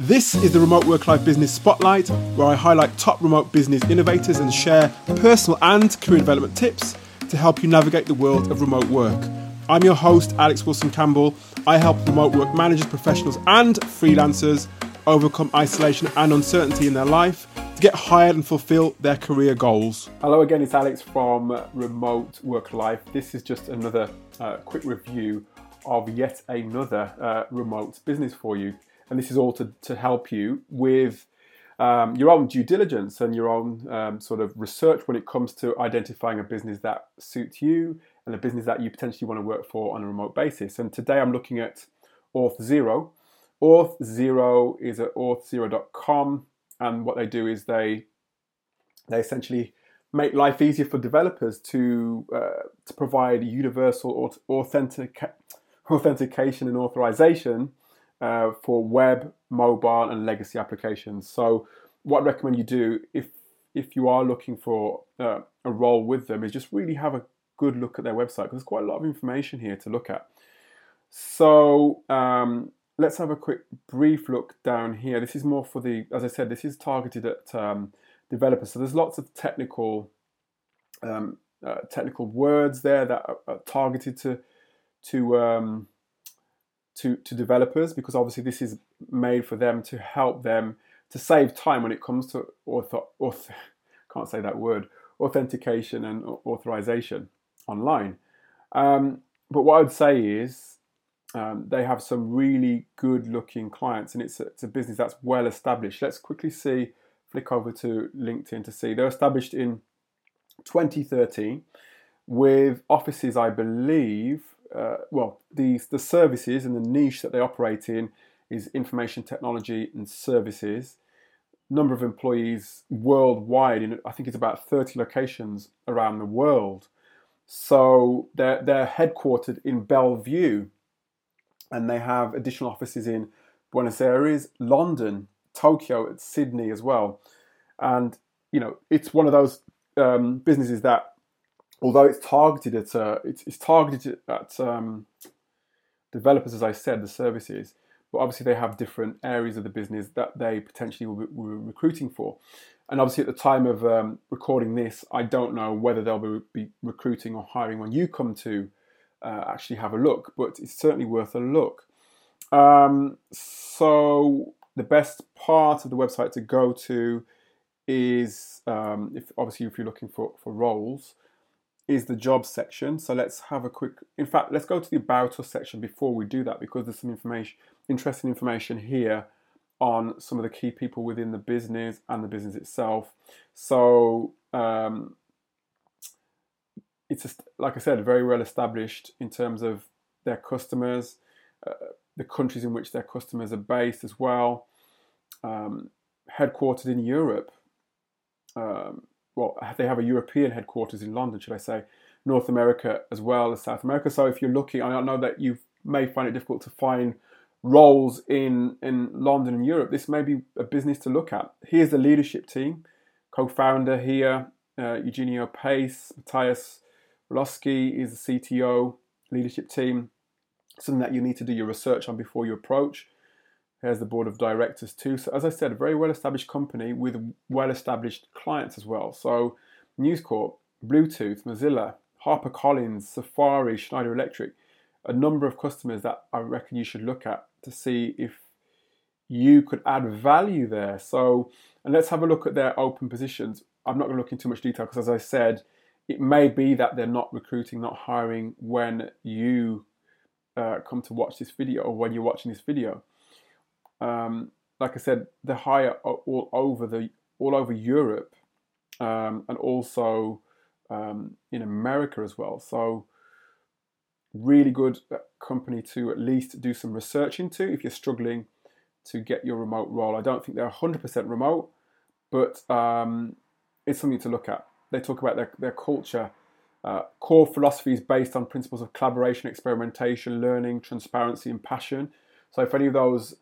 This is the Remote Work Life Business Spotlight, where I highlight top remote business innovators and share personal and career development tips to help you navigate the world of remote work. I'm your host, Alex Wilson Campbell. I help remote work managers, professionals, and freelancers overcome isolation and uncertainty in their life to get hired and fulfill their career goals. Hello again, it's Alex from Remote Work Life. This is just another uh, quick review of yet another uh, remote business for you. And this is all to, to help you with um, your own due diligence and your own um, sort of research when it comes to identifying a business that suits you and a business that you potentially want to work for on a remote basis. And today I'm looking at Auth0. Auth0 is at auth0.com, and what they do is they they essentially make life easier for developers to uh, to provide universal authentic authentication and authorization uh, for web, mobile, and legacy applications. So, what I recommend you do if if you are looking for uh, a role with them is just really have a good look at their website because there's quite a lot of information here to look at. So um, let's have a quick brief look down here. This is more for the, as I said, this is targeted at um, developers. So there's lots of technical um, uh, technical words there that are, targeted to to um, to to developers because obviously this is made for them to help them to save time when it comes to author, author can't say that word authentication and authorization online. Um, but what I'd say is um, they have some really good looking clients and it's a, it's a business that's well established. Let's quickly see, flick over to LinkedIn to see. They're established in 2013 with offices, I believe, uh, well, the, the services and the niche that they operate in is information technology and services. Number of employees worldwide, in I think it's about 30 locations around the world. So they're, they're headquartered in Bellevue and they have additional offices in Buenos Aires, London, Tokyo, Sydney as well. And, you know, it's one of those um, businesses that although it's targeted at uh, it's, it's, targeted at um, developers, as I said, the services, but obviously they have different areas of the business that they potentially will be, recruiting for. And obviously, at the time of um, recording this, I don't know whether they'll be, be, recruiting or hiring when you come to uh, actually have a look, but it's certainly worth a look. Um, so, the best part of the website to go to is um, if obviously if you're looking for, for roles is the jobs section. So let's have a quick, in fact, let's go to the about us section before we do that because there's some information, interesting information here on some of the key people within the business and the business itself. So um, it's, like I said, very well established in terms of their customers, uh, the countries in which their customers are based as well. Um, headquartered in Europe, um, well, they have a European headquarters in London, should I say, North America as well as South America. So if you're looking, I know that you may find it difficult to find roles in, in London and Europe. This may be a business to look at. Here's the leadership team, co-founder here, uh, Eugenio Pace, Matías Woloski is the CTO, leadership team. Something that you need to do your research on before you approach. Here's the board of directors too. So as I said, a very well-established company with well-established clients as well. So News Corp, Bluetooth, Mozilla, HarperCollins, Safari, Schneider Electric, a number of customers that I reckon you should look at to see if you could add value there. So, and let's have a look at their open positions. I'm not going to look in too much detail because, as I said, it may be that they're not recruiting, not hiring when you uh, come to watch this video or when you're watching this video um, like I said, they're higher all over the all over Europe um, and also um, in America as well. So really good uh, company to at least do some research into if you're struggling to get your remote role. I don't think they're 100% remote, but um, it's something to look at. They talk about their, their culture. Uh, core philosophies based on principles of collaboration, experimentation, learning, transparency, and passion. So if any of those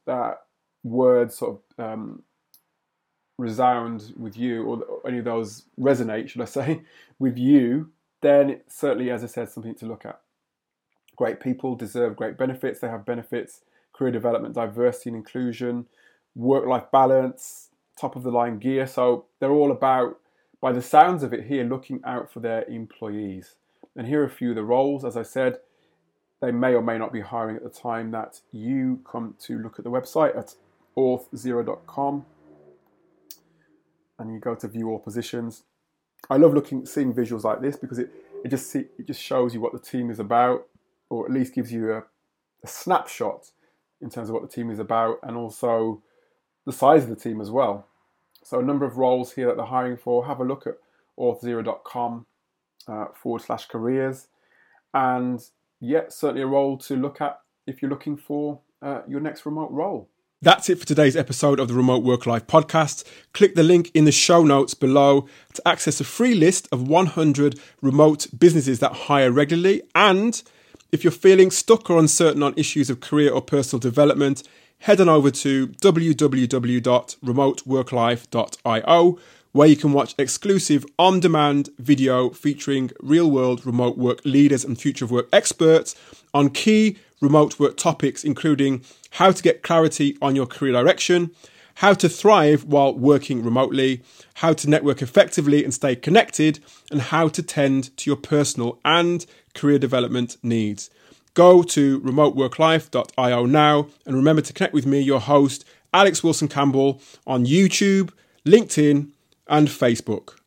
words sort of um, resound with you, or any of those resonate, should I say, with you, then certainly, as I said, something to look at. Great people deserve great benefits. They have benefits, career development, diversity and inclusion, work life balance, top of the line gear. So they're all about, by the sounds of it here, looking out for their employees. And here are a few of the roles. As I said, they may or may not be hiring at the time that you come to look at the website at auth0.com and you go to view all positions. I love looking seeing visuals like this because it, it just see, it just shows you what the team is about, or at least gives you a, a snapshot in terms of what the team is about, and also the size of the team as well. So a number of roles here that they're hiring for. Have a look at auth0.com uh, forward slash careers, and yeah, certainly a role to look at if you're looking for uh, your next remote role. That's it for today's episode of the Remote Work Life podcast. Click the link in the show notes below to access a free list of 100 remote businesses that hire regularly. And if you're feeling stuck or uncertain on issues of career or personal development, head on over to www.remoteworklife.io where you can watch exclusive on demand video featuring real world remote work leaders and future of work experts on key remote work topics, including how to get clarity on your career direction, how to thrive while working remotely, how to network effectively and stay connected, and how to tend to your personal and career development needs. Go to remoteworklife.io now and remember to connect with me, your host, Alex Wilson Campbell, on YouTube, LinkedIn, and Facebook.